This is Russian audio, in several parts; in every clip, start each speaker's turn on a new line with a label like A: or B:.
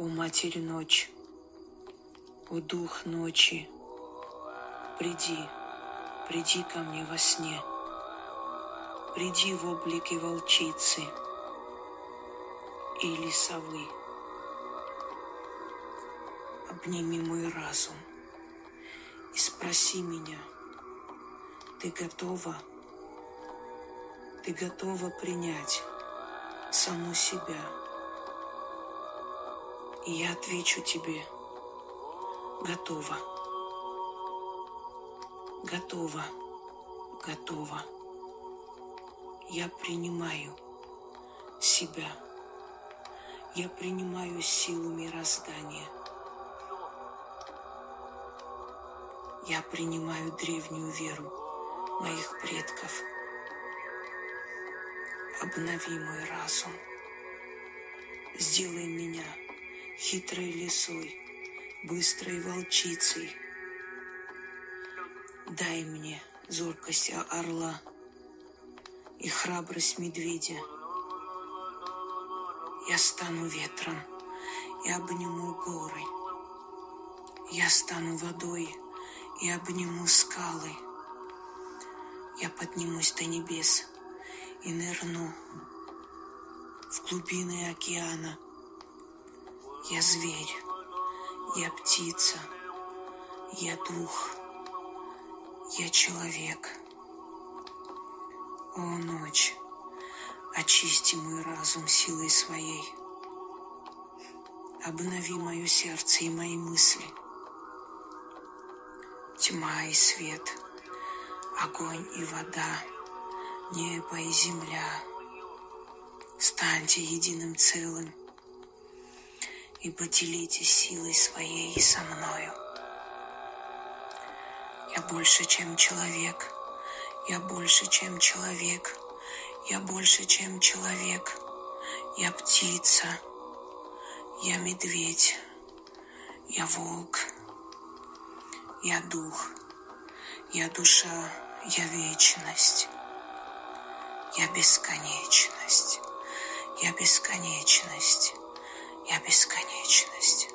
A: О Матерь Ночь, о Дух Ночи, приди, приди ко мне во сне, приди в облике волчицы или совы. Обними мой разум и спроси меня, ты готова? Ты готова принять саму себя? Я отвечу тебе, готова, готова, готова. Я принимаю себя. Я принимаю силу мироздания. Я принимаю древнюю веру моих предков. Обнови мой разум. Сделай меня хитрой лисой, быстрой волчицей. Дай мне зоркость орла и храбрость медведя. Я стану ветром и обниму горы. Я стану водой и обниму скалы. Я поднимусь до небес и нырну в глубины океана – я зверь, я птица, я дух, я человек. О, ночь, очисти мой разум силой своей. Обнови мое сердце и мои мысли. Тьма и свет, огонь и вода, небо и земля. Станьте единым целым и поделитесь силой своей со мною. Я больше, чем человек. Я больше, чем человек. Я больше, чем человек. Я птица. Я медведь. Я волк. Я дух. Я душа. Я вечность. Я бесконечность. Я бесконечность. Я бесконечность.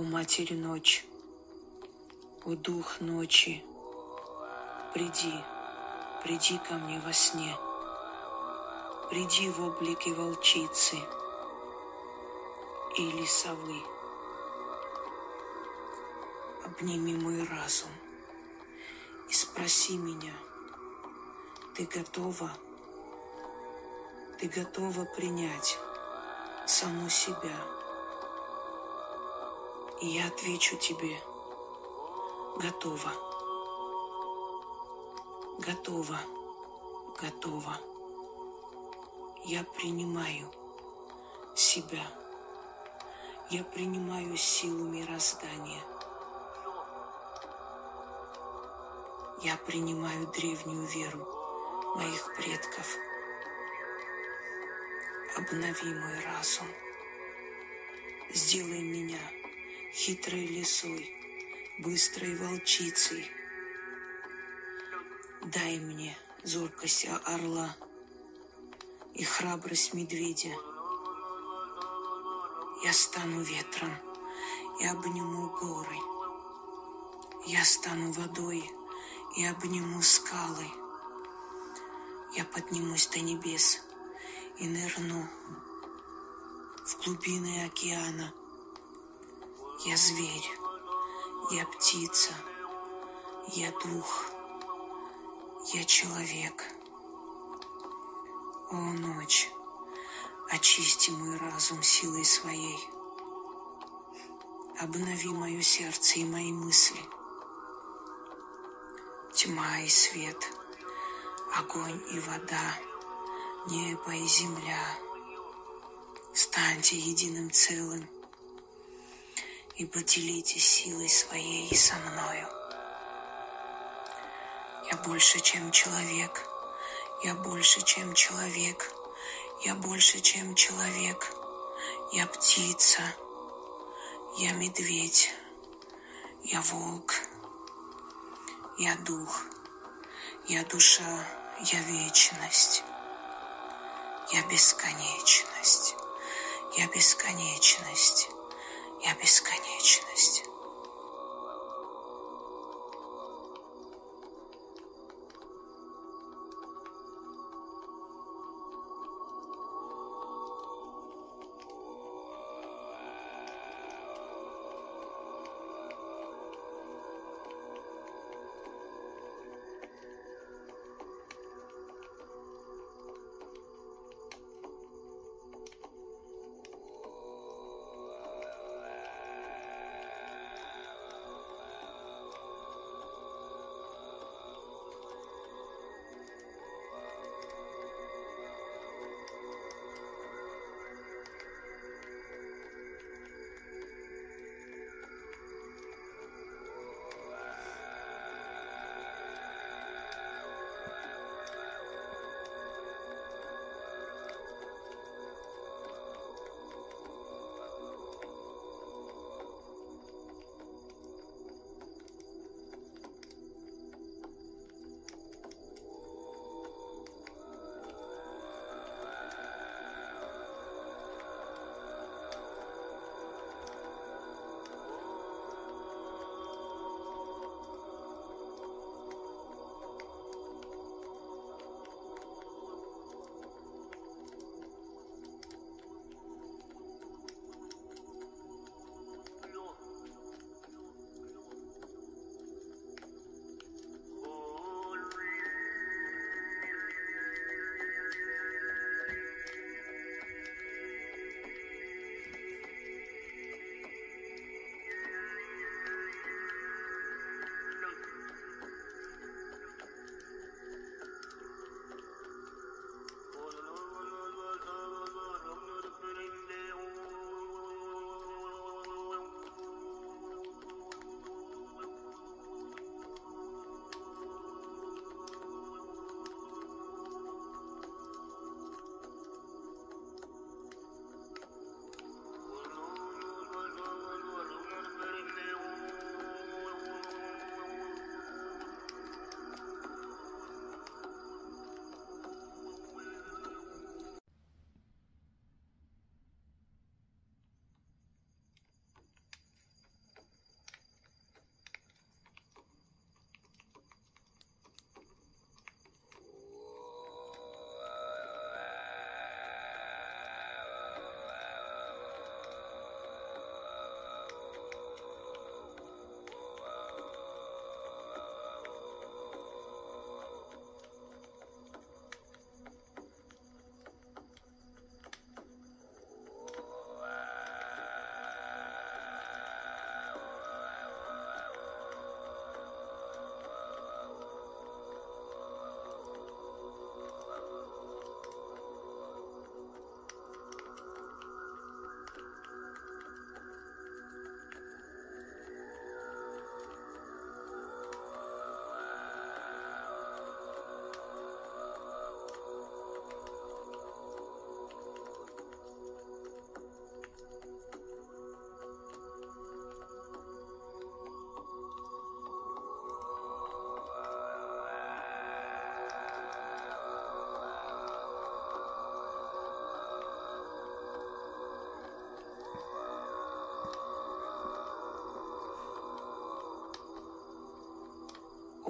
A: Матерь Ночь, о Дух Ночи, приди, приди ко мне во сне, приди в облике волчицы или совы. Обними мой разум и спроси меня, ты готова? Ты готова принять саму себя? И я отвечу тебе, готова, готова, готова. Я принимаю себя. Я принимаю силу мироздания. Я принимаю древнюю веру моих предков. Обнови мой разум. Сделай меня хитрой лисой, быстрой волчицей. Дай мне зоркость орла и храбрость медведя. Я стану ветром и обниму горы. Я стану водой и обниму скалы. Я поднимусь до небес и нырну в глубины океана – я зверь, я птица, я дух, я человек. О, ночь, очисти мой разум силой своей. Обнови мое сердце и мои мысли. Тьма и свет, огонь и вода, небо и земля. Станьте единым целым – и поделитесь силой своей со мною. Я больше, чем человек. Я больше, чем человек. Я больше, чем человек. Я птица. Я медведь. Я волк. Я дух. Я душа. Я вечность. Я бесконечность. Я бесконечность. Я бесконечность.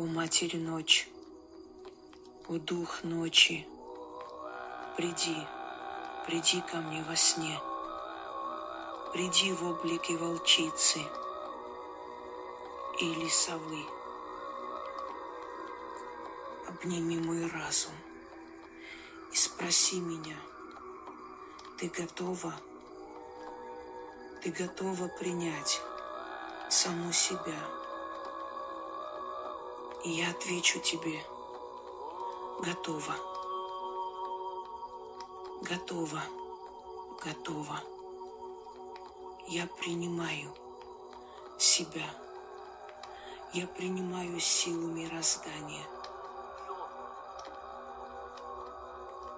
A: О Матерь Ночь, о Дух Ночи, приди, приди ко мне во сне, приди в облике волчицы или совы. Обними мой разум и спроси меня, ты готова? Ты готова принять саму себя? И я отвечу тебе, готова, готова, готова. Я принимаю себя. Я принимаю силу мироздания.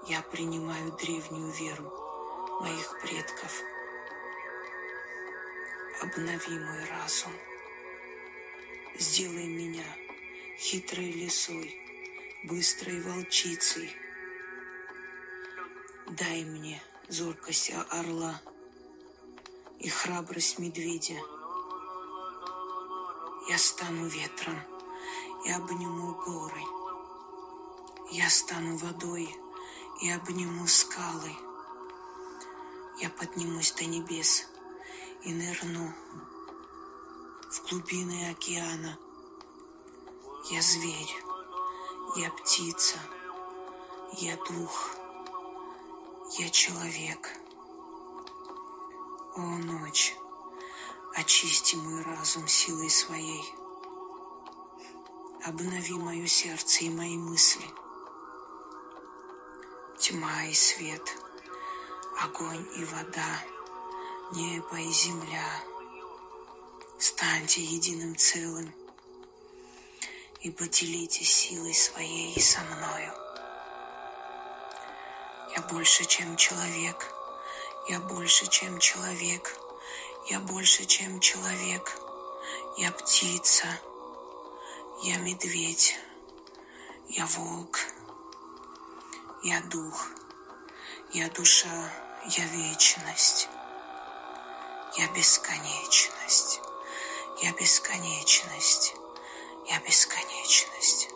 A: Я принимаю древнюю веру моих предков. Обнови мой разум. Сделай меня хитрой лисой, быстрой волчицей. Дай мне зоркость орла и храбрость медведя. Я стану ветром и обниму горы. Я стану водой и обниму скалы. Я поднимусь до небес и нырну в глубины океана. Я зверь, я птица, я дух, я человек. О, ночь, очисти мой разум силой своей. Обнови мое сердце и мои мысли – тьма и свет, огонь и вода, небо и земля. Станьте единым целым и поделитесь силой своей со мною. Я больше, чем человек, я больше, чем человек, я больше, чем человек, я птица, я медведь, я волк, я дух, я душа, я вечность, я бесконечность, я бесконечность, я бесконечность.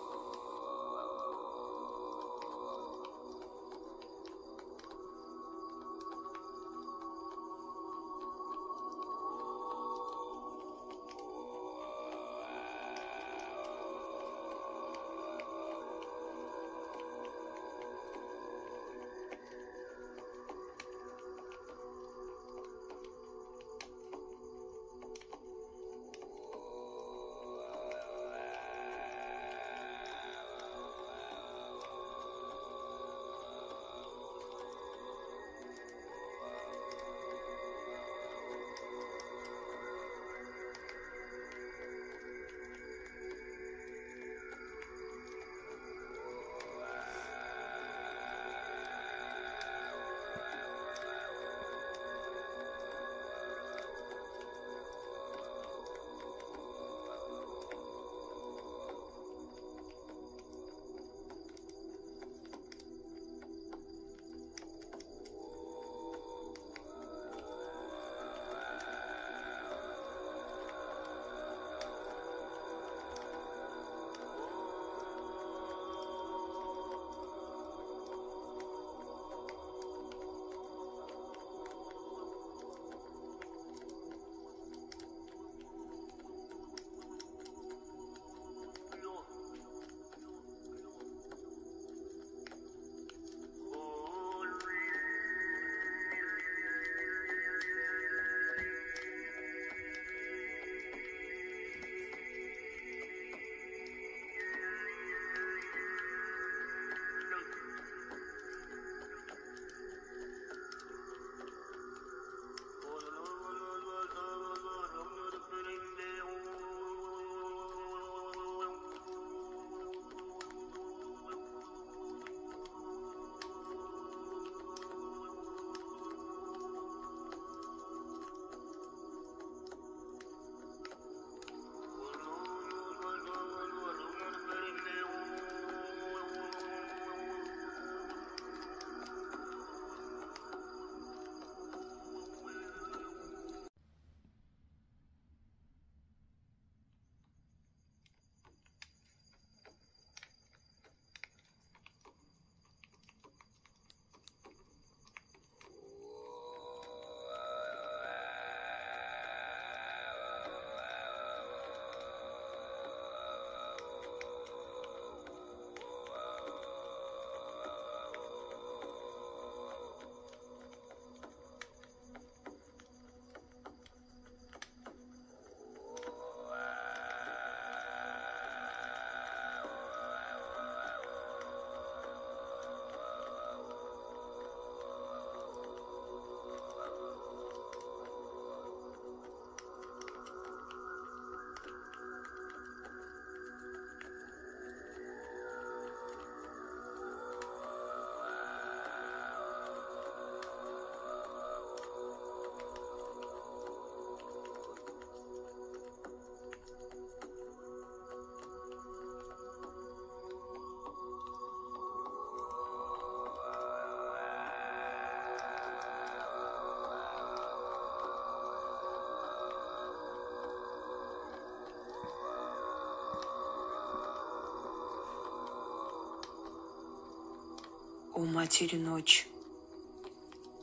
A: О Матерь Ночь,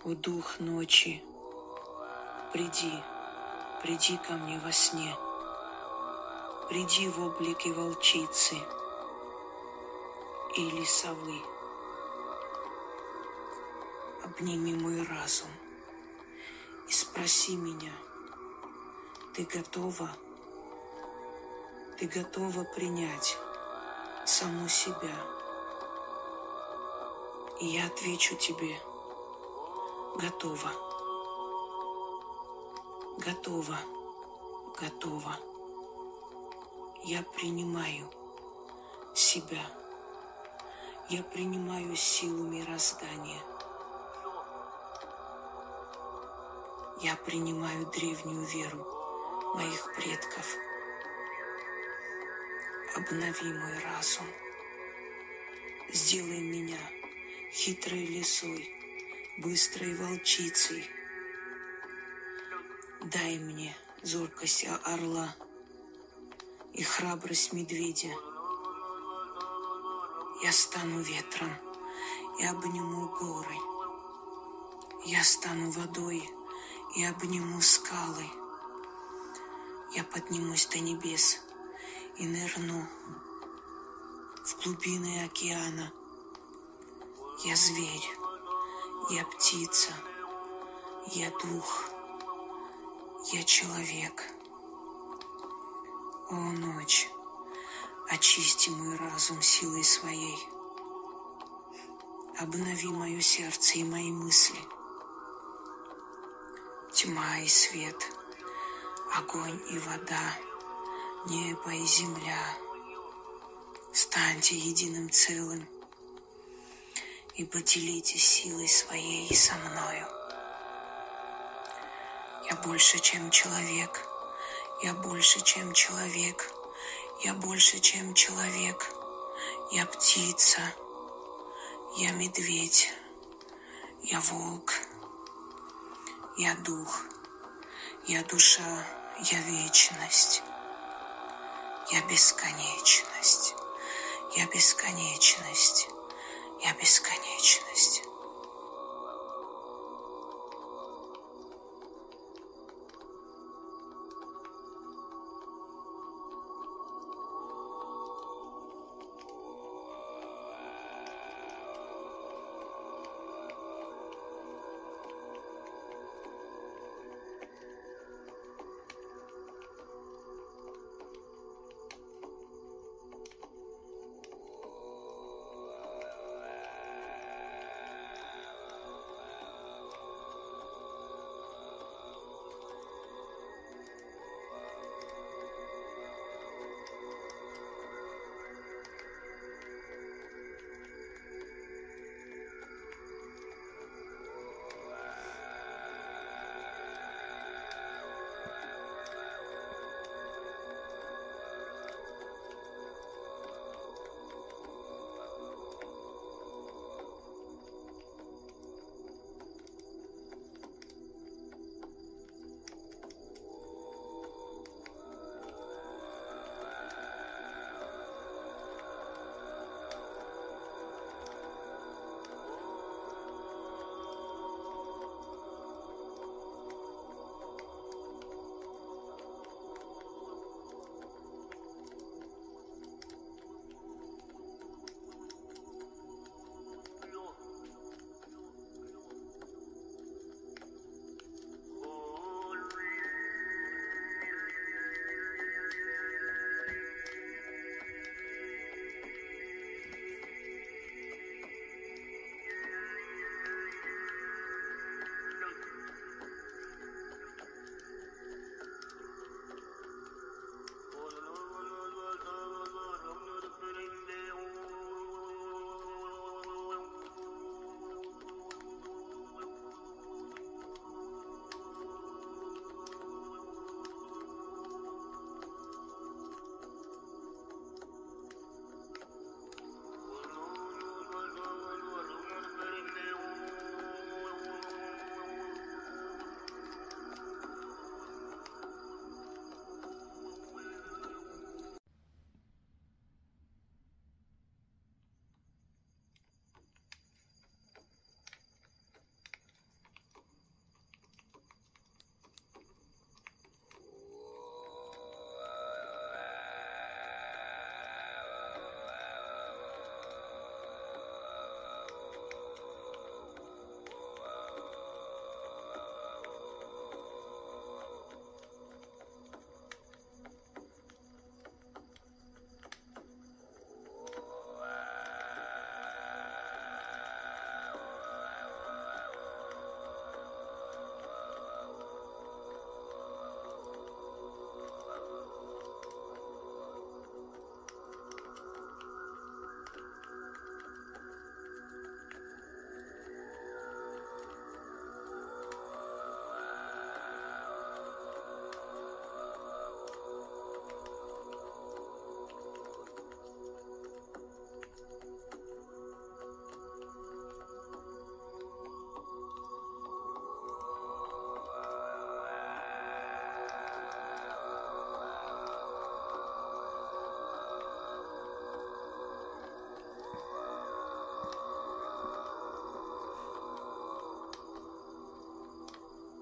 A: о Дух Ночи, приди, приди ко мне во сне, приди в облике волчицы или совы. Обними мой разум и спроси меня, ты готова? Ты готова принять саму себя? И я отвечу тебе, готова, готова, готова. Я принимаю себя. Я принимаю силу мироздания. Я принимаю древнюю веру моих предков. Обнови мой разум. Сделай меня хитрой лисой, быстрой волчицей. Дай мне зоркость орла и храбрость медведя. Я стану ветром и обниму горы. Я стану водой и обниму скалы. Я поднимусь до небес и нырну в глубины океана – я зверь, я птица, я дух, я человек. О, ночь, очисти мой разум силой своей. Обнови мое сердце и мои мысли. Тьма и свет, огонь и вода, небо и земля. Станьте единым целым – и поделитесь силой своей со мною. Я больше, чем человек. Я больше, чем человек. Я больше, чем человек. Я птица. Я медведь. Я волк. Я дух. Я душа. Я вечность. Я бесконечность. Я бесконечность. Я бесконечность.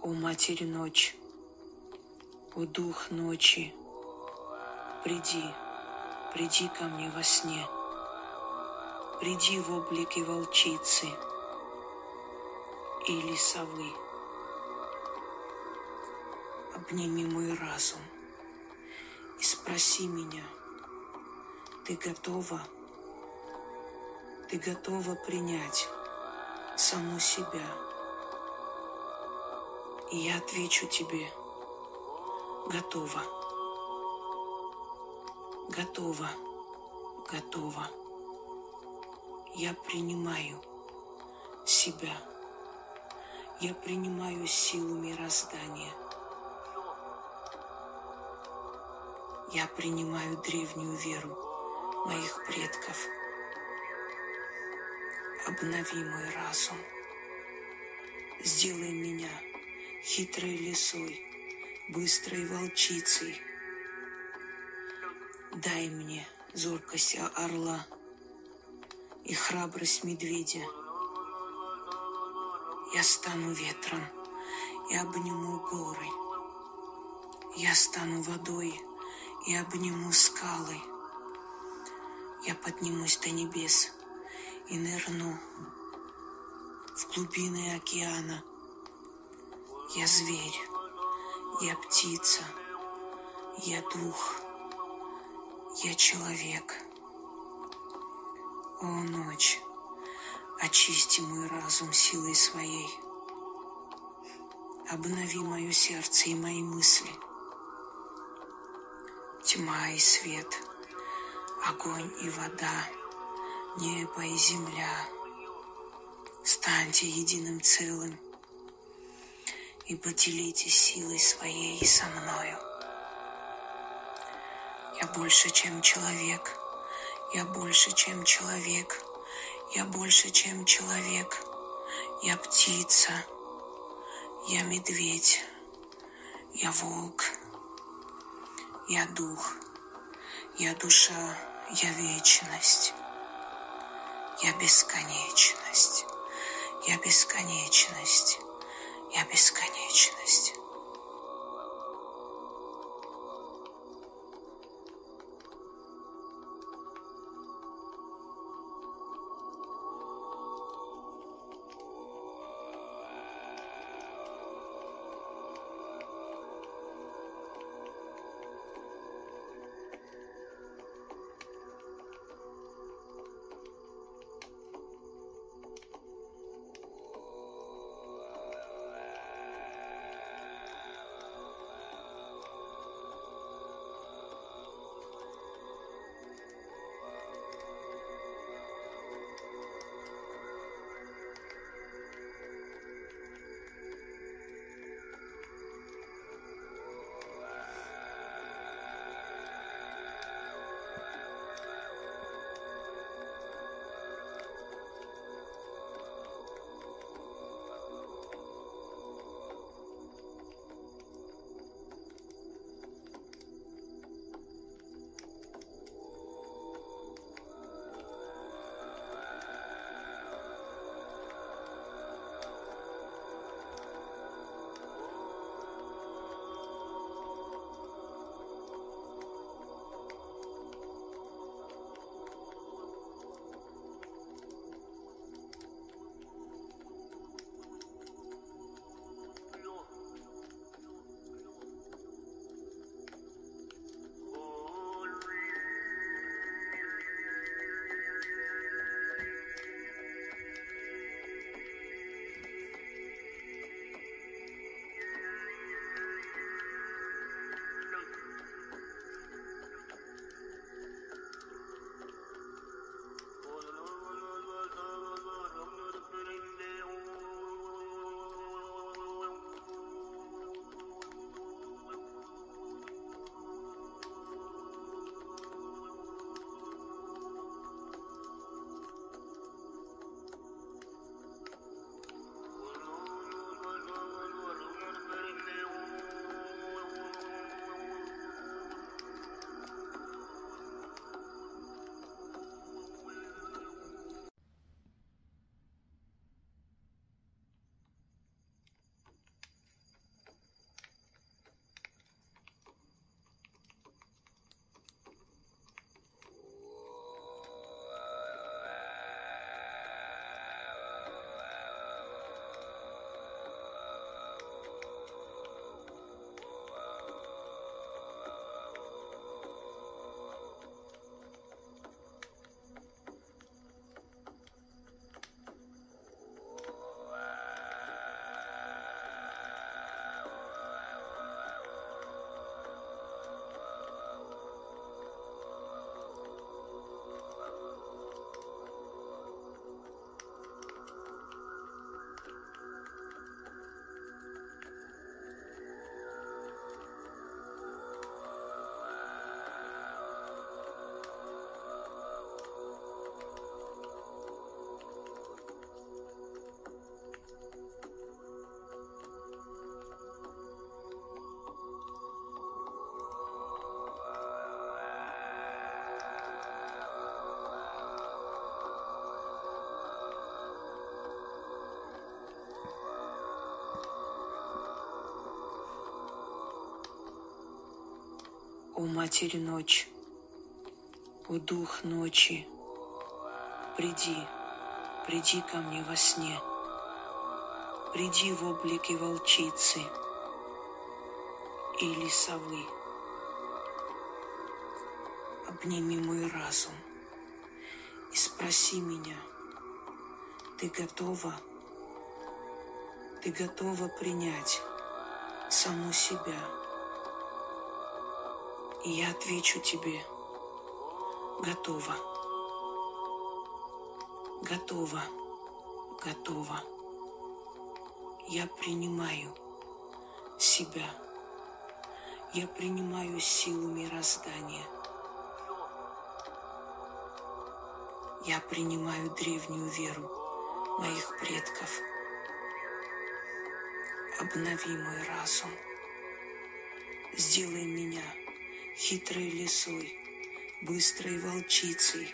A: О Матерь Ночь, о Дух Ночи, приди, приди ко мне во сне, приди в облике волчицы или совы. Обними мой разум и спроси меня, ты готова? Ты готова принять саму себя? И я отвечу тебе, готова, готова, готова. Я принимаю себя. Я принимаю силу мироздания. Я принимаю древнюю веру моих предков. Обнови мой разум. Сделай меня хитрой лисой, быстрой волчицей. Дай мне зоркость орла и храбрость медведя. Я стану ветром и обниму горы. Я стану водой и обниму скалы. Я поднимусь до небес и нырну в глубины океана – я зверь, я птица, я дух, я человек. О, ночь, очисти мой разум силой своей. Обнови мое сердце и мои мысли. Тьма и свет, огонь и вода, небо и земля. Станьте единым целым – и поделитесь силой своей со мною. Я больше, чем человек. Я больше, чем человек. Я больше, чем человек. Я птица. Я медведь. Я волк. Я дух. Я душа. Я вечность. Я бесконечность. Я бесконечность. Я бесконечность. О Матери Ночь, о Дух Ночи, приди, приди ко мне во сне, приди в облике волчицы или совы. Обними мой разум и спроси меня, ты готова? Ты готова принять саму себя? И я отвечу тебе, готова, готова, готова. Я принимаю себя. Я принимаю силу мироздания. Я принимаю древнюю веру моих предков. Обнови мой разум. Сделай меня хитрой лисой, быстрой волчицей.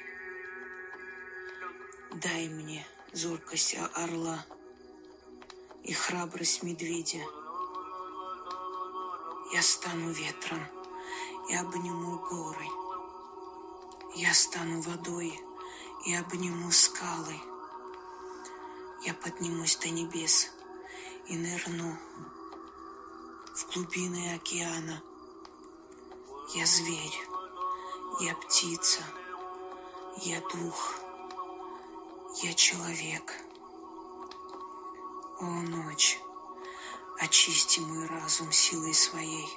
A: Дай мне зоркость орла и храбрость медведя. Я стану ветром и обниму горы. Я стану водой и обниму скалы. Я поднимусь до небес и нырну в глубины океана. Я зверь, я птица, я дух, я человек. О, ночь, очисти мой разум силой своей.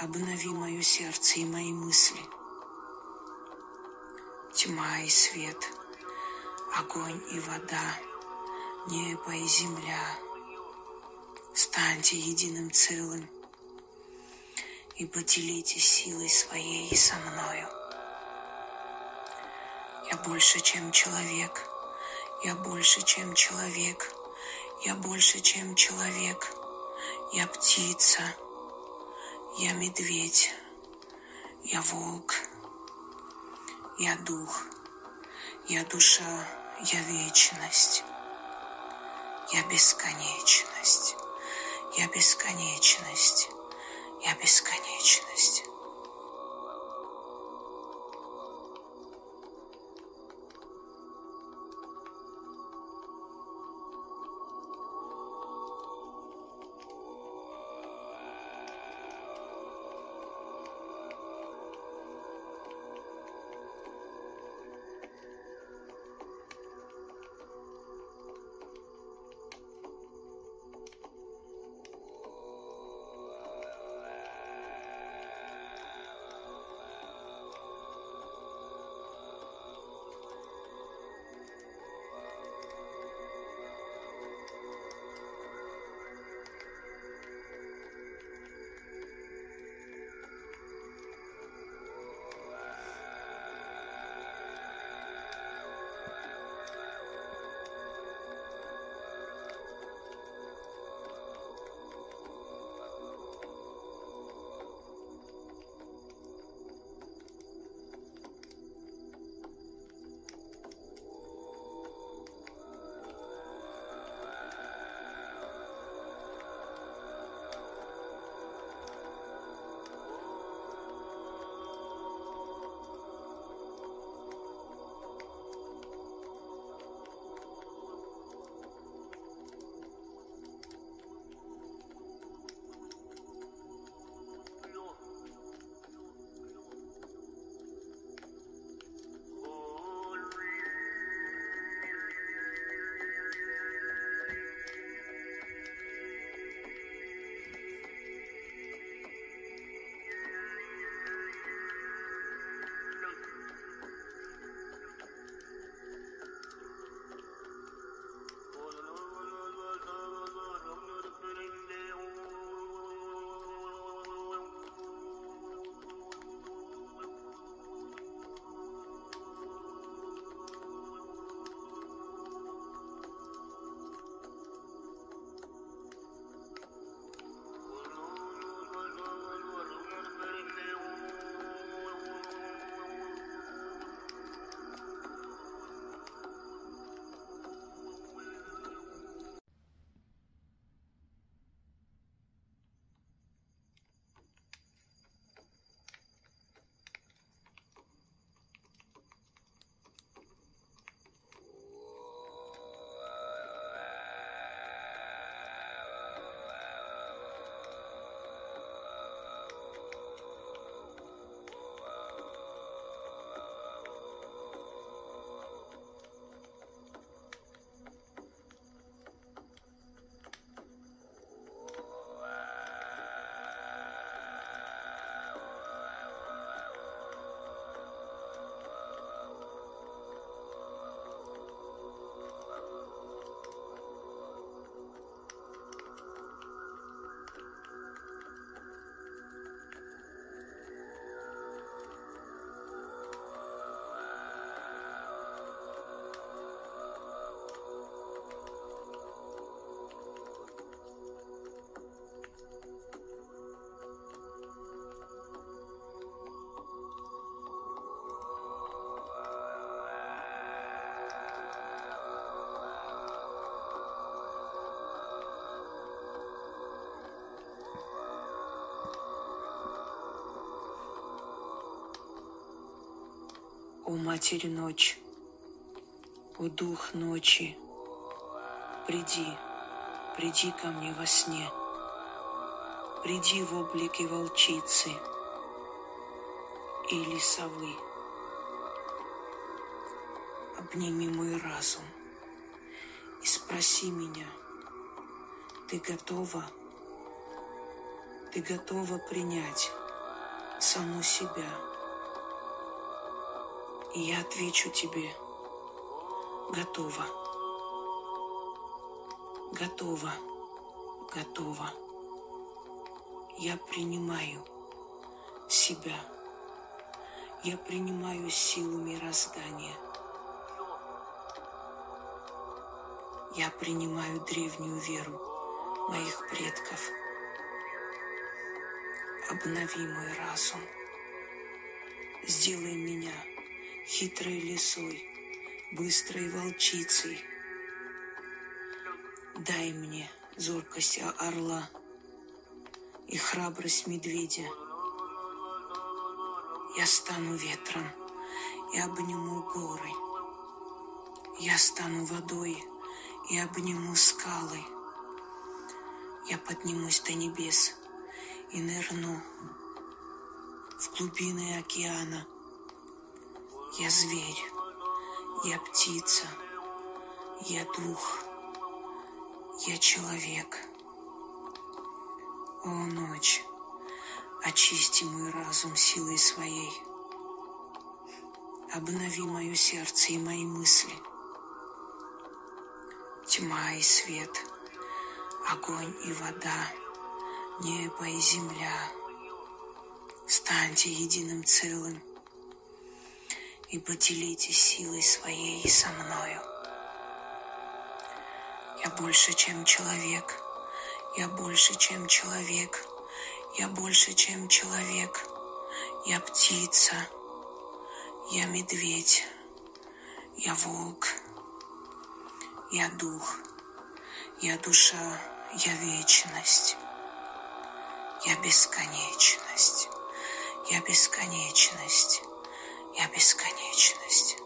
A: Обнови мое сердце и мои мысли – тьма и свет, огонь и вода, небо и земля. Станьте единым целым и поделитесь силой своей со мною. Я больше, чем человек, я больше, чем человек, я больше, чем человек, я птица, я медведь, я волк – я дух, я душа, я вечность, я бесконечность, я бесконечность, я бесконечность. О Матерь Ночь, о Дух Ночи, приди, приди ко мне во сне, приди в облике волчицы или совы. Обними мой разум и спроси меня, ты готова? Ты готова принять саму себя? И я отвечу тебе, готова, готова, готова. Я принимаю себя. Я принимаю силу мироздания. Я принимаю древнюю веру моих предков. Обнови мой разум. Сделай меня хитрой лисой, быстрой волчицей. Дай мне зоркость орла и храбрость медведя. Я стану ветром и обниму горы. Я стану водой и обниму скалы. Я поднимусь до небес и нырну в глубины океана – я зверь, я птица, я дух, я человек. О, ночь, очисти мой разум силой своей. Обнови мое сердце и мои мысли. Тьма и свет, огонь и вода, небо и земля. Станьте единым целым – и поделитесь силой своей со мною. Я больше, чем человек. Я больше, чем человек. Я больше, чем человек. Я птица. Я медведь. Я волк. Я дух. Я душа. Я вечность. Я бесконечность. Я бесконечность. Я бесконечность.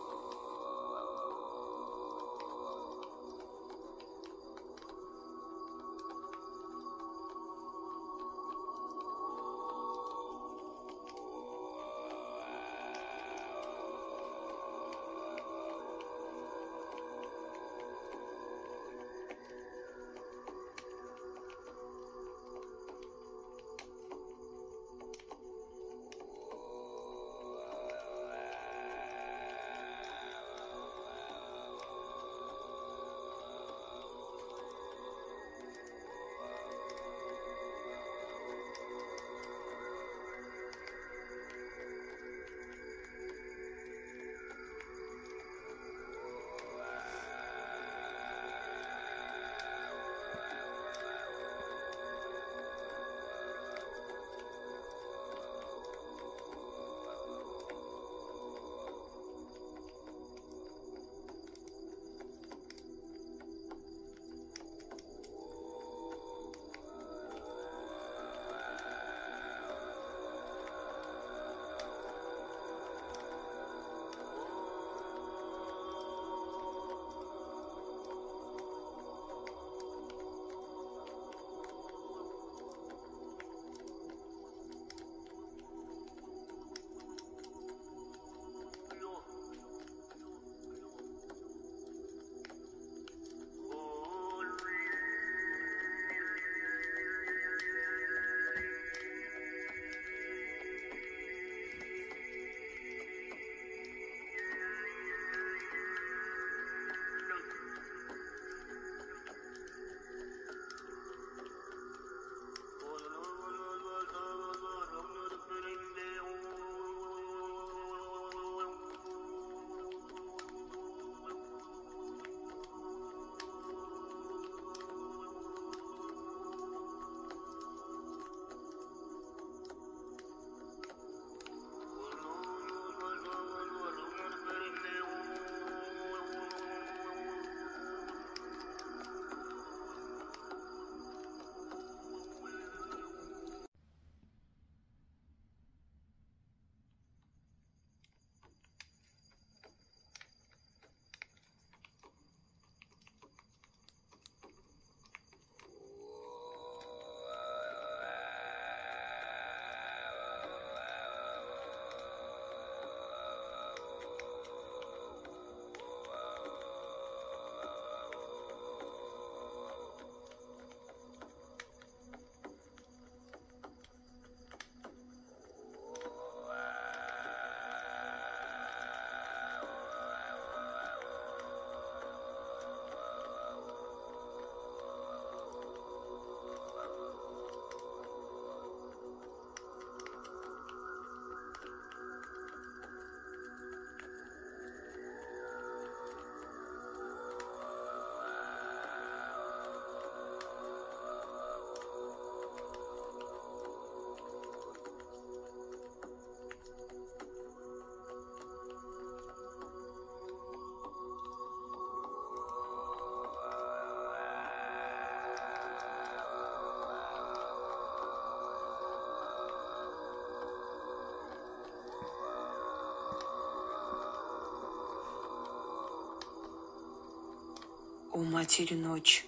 A: О Матерь Ночь,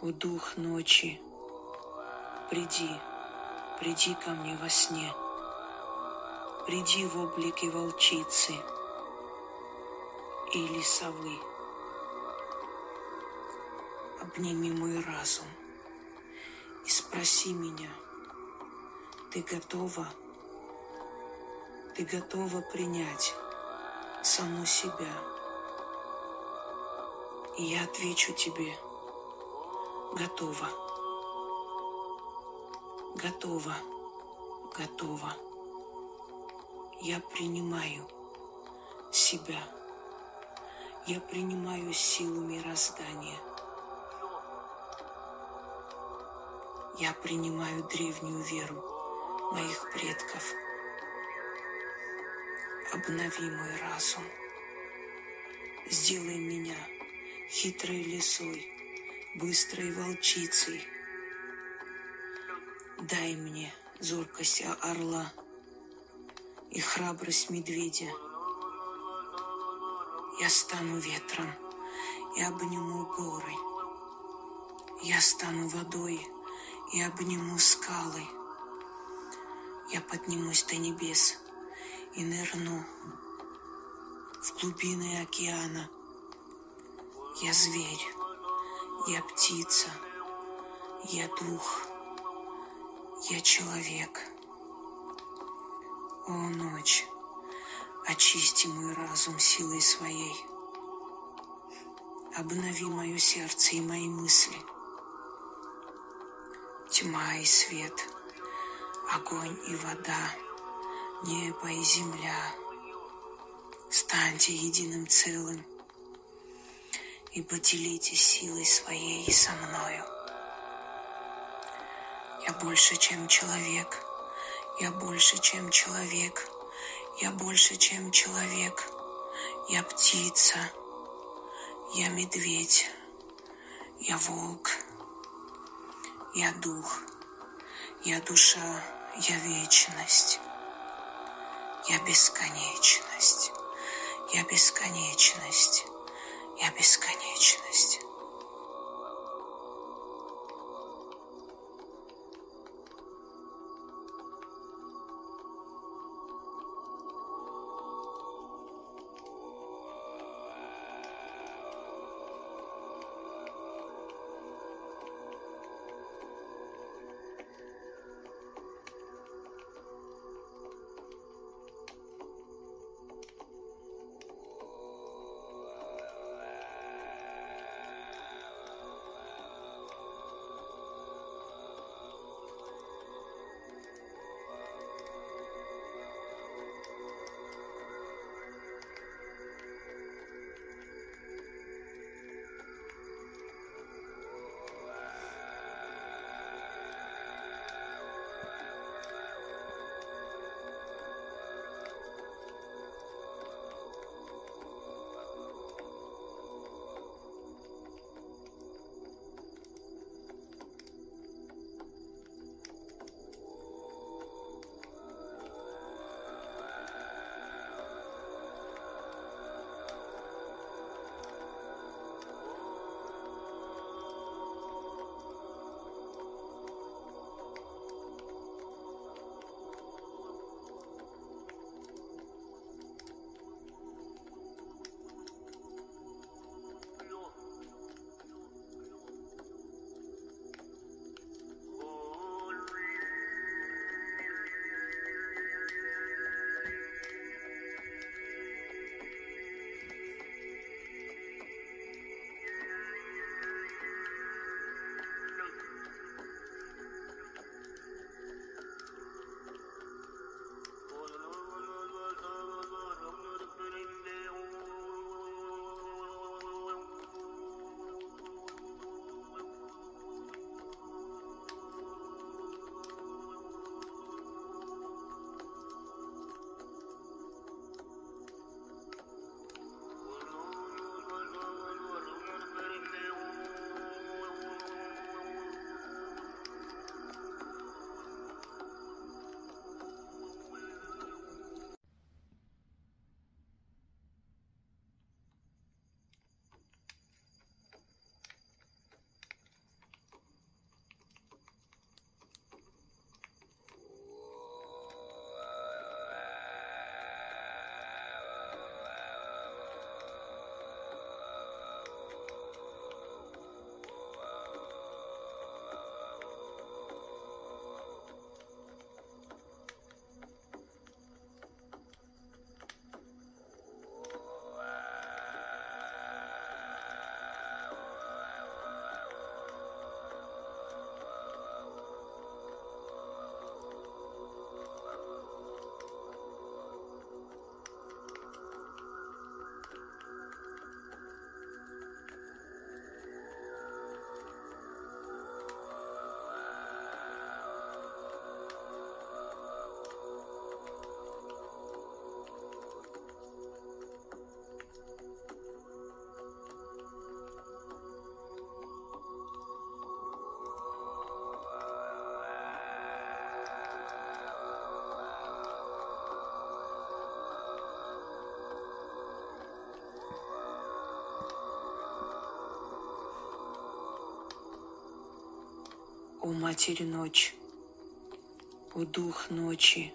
A: о Дух Ночи, приди, приди ко мне во сне, приди в облике волчицы или совы. Обними мой разум и спроси меня, ты готова? Ты готова принять саму себя? Я отвечу тебе, готова, готова, готова. Я принимаю себя. Я принимаю силу мироздания. Я принимаю древнюю веру моих предков. Обнови мой разум. Сделай меня хитрой лисой, быстрой волчицей. Дай мне зоркость орла и храбрость медведя. Я стану ветром и обниму горы. Я стану водой и обниму скалы. Я поднимусь до небес и нырну в глубины океана – я зверь, я птица, я дух, я человек. О, ночь, очисти мой разум силой своей. Обнови мое сердце и мои мысли. Тьма и свет, огонь и вода, небо и земля. Станьте единым целым – и поделитесь силой своей со мною. Я больше, чем человек. Я больше, чем человек. Я больше, чем человек. Я птица. Я медведь. Я волк. Я дух. Я душа. Я вечность. Я бесконечность. Я бесконечность. Я бесконечность. Матерь Ночь, о Дух Ночи,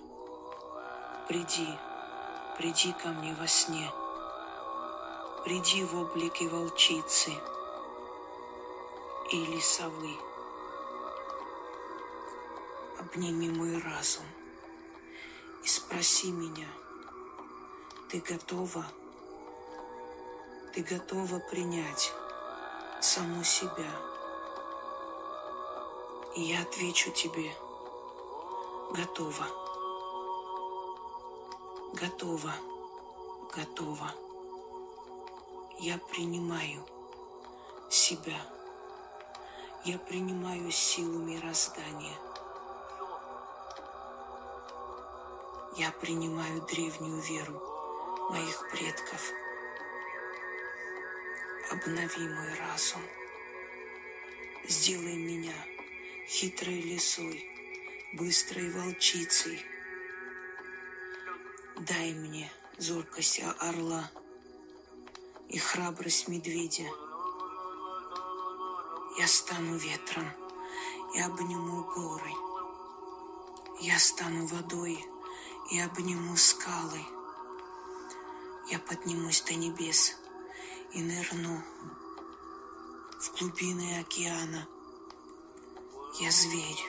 A: приди, приди ко мне во сне, приди в облике волчицы или совы. Обними мой разум и спроси меня, ты готова? Ты готова принять саму себя? И я отвечу тебе, готова, готова, готова. Я принимаю себя. Я принимаю силу мироздания. Я принимаю древнюю веру моих предков. Обнови мой разум. Сделай меня хитрой лисой, быстрой волчицей. Дай мне зоркость орла и храбрость медведя. Я стану ветром и обниму горы. Я стану водой и обниму скалы. Я поднимусь до небес и нырну в глубины океана. Я зверь,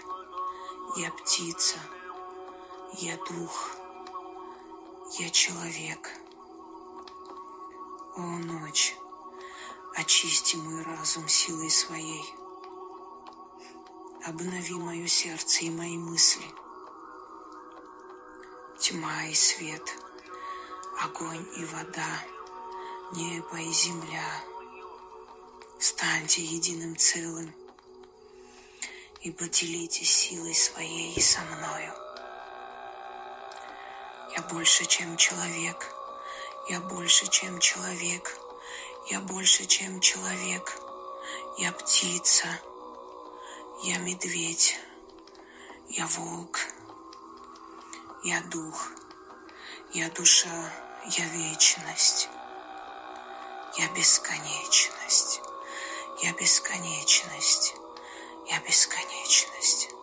A: я птица, я дух, я человек. О, ночь, очисти мой разум силой своей. Обнови мое сердце и мои мысли – тьма и свет, огонь и вода, небо и земля. Станьте единым целым и поделитесь силой своей со мною. Я больше, чем человек, я больше, чем человек, я больше, чем человек, я птица, я медведь, я волк — я дух, я душа, я вечность, я бесконечность, я бесконечность, я бесконечность.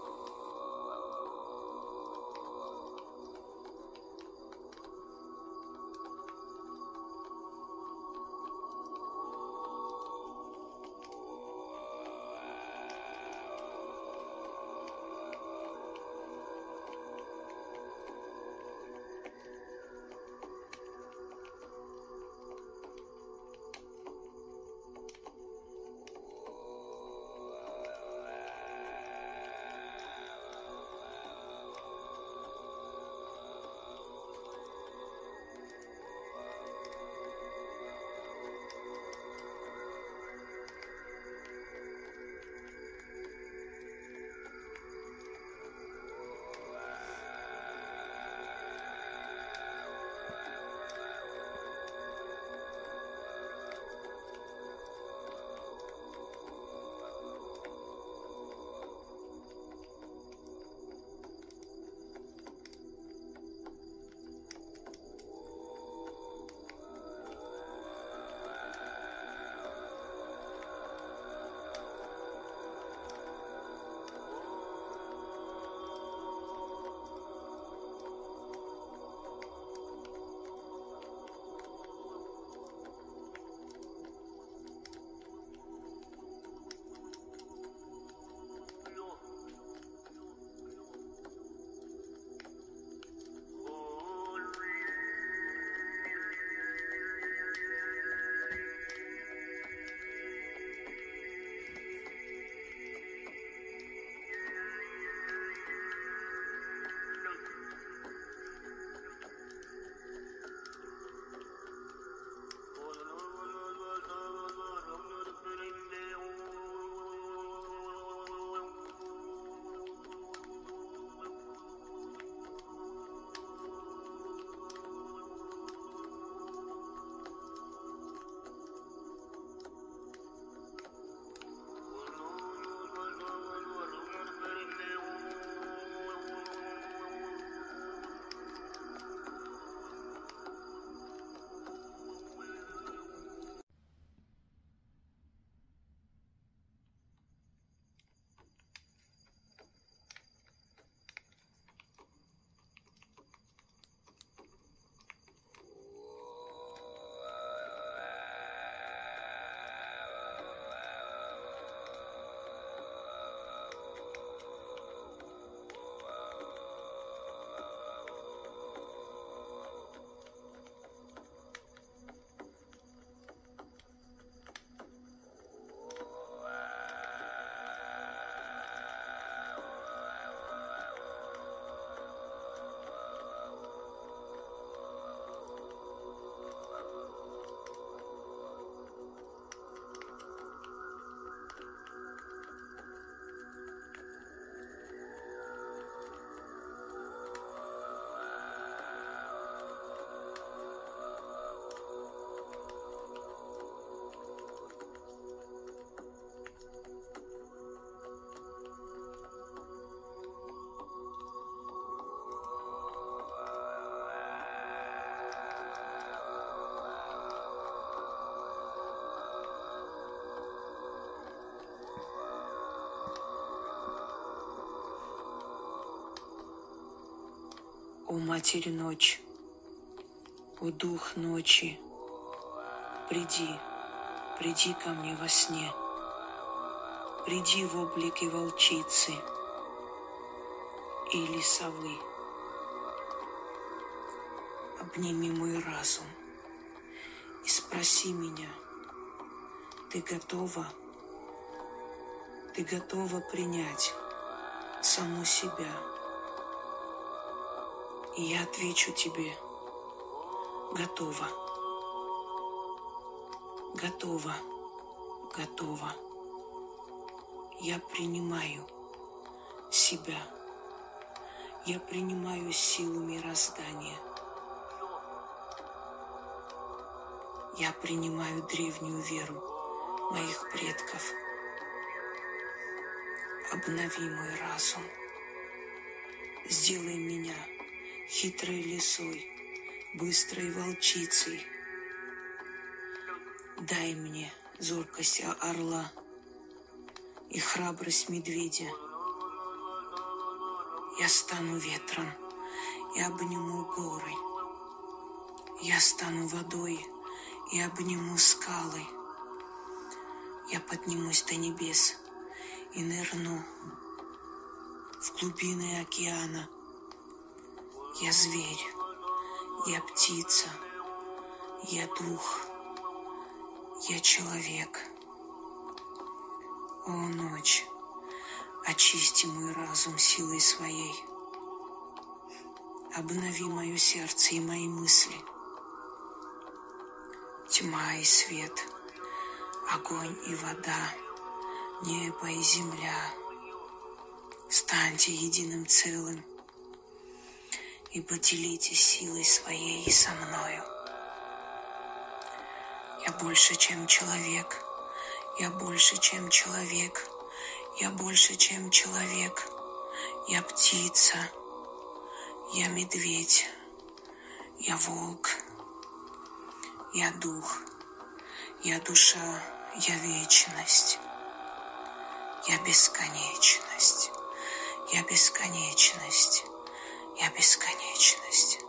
A: О Матери Ночь, о Дух Ночи, приди, приди ко мне во сне, приди в облике волчицы или совы. Обними мой разум и спроси меня, ты готова? Ты готова принять саму себя? И я отвечу тебе, готова, готова, готова. Я принимаю себя. Я принимаю силу мироздания. Я принимаю древнюю веру моих предков. Обнови мой разум. Сделай меня хитрой лисой, быстрой волчицей. Дай мне зоркость орла и храбрость медведя. Я стану ветром и обниму горы. Я стану водой и обниму скалы. Я поднимусь до небес и нырну в глубины океана – я зверь, я птица, я дух, я человек. О, ночь, очисти мой разум силой своей. Обнови мое сердце и мои мысли. Тьма и свет, огонь и вода, небо и земля. Станьте единым целым – и поделитесь силой своей со мною. Я больше, чем человек. Я больше, чем человек. Я больше, чем человек. Я птица. Я медведь. Я волк. Я дух. Я душа. Я вечность. Я бесконечность. Я бесконечность. Я бесконечность.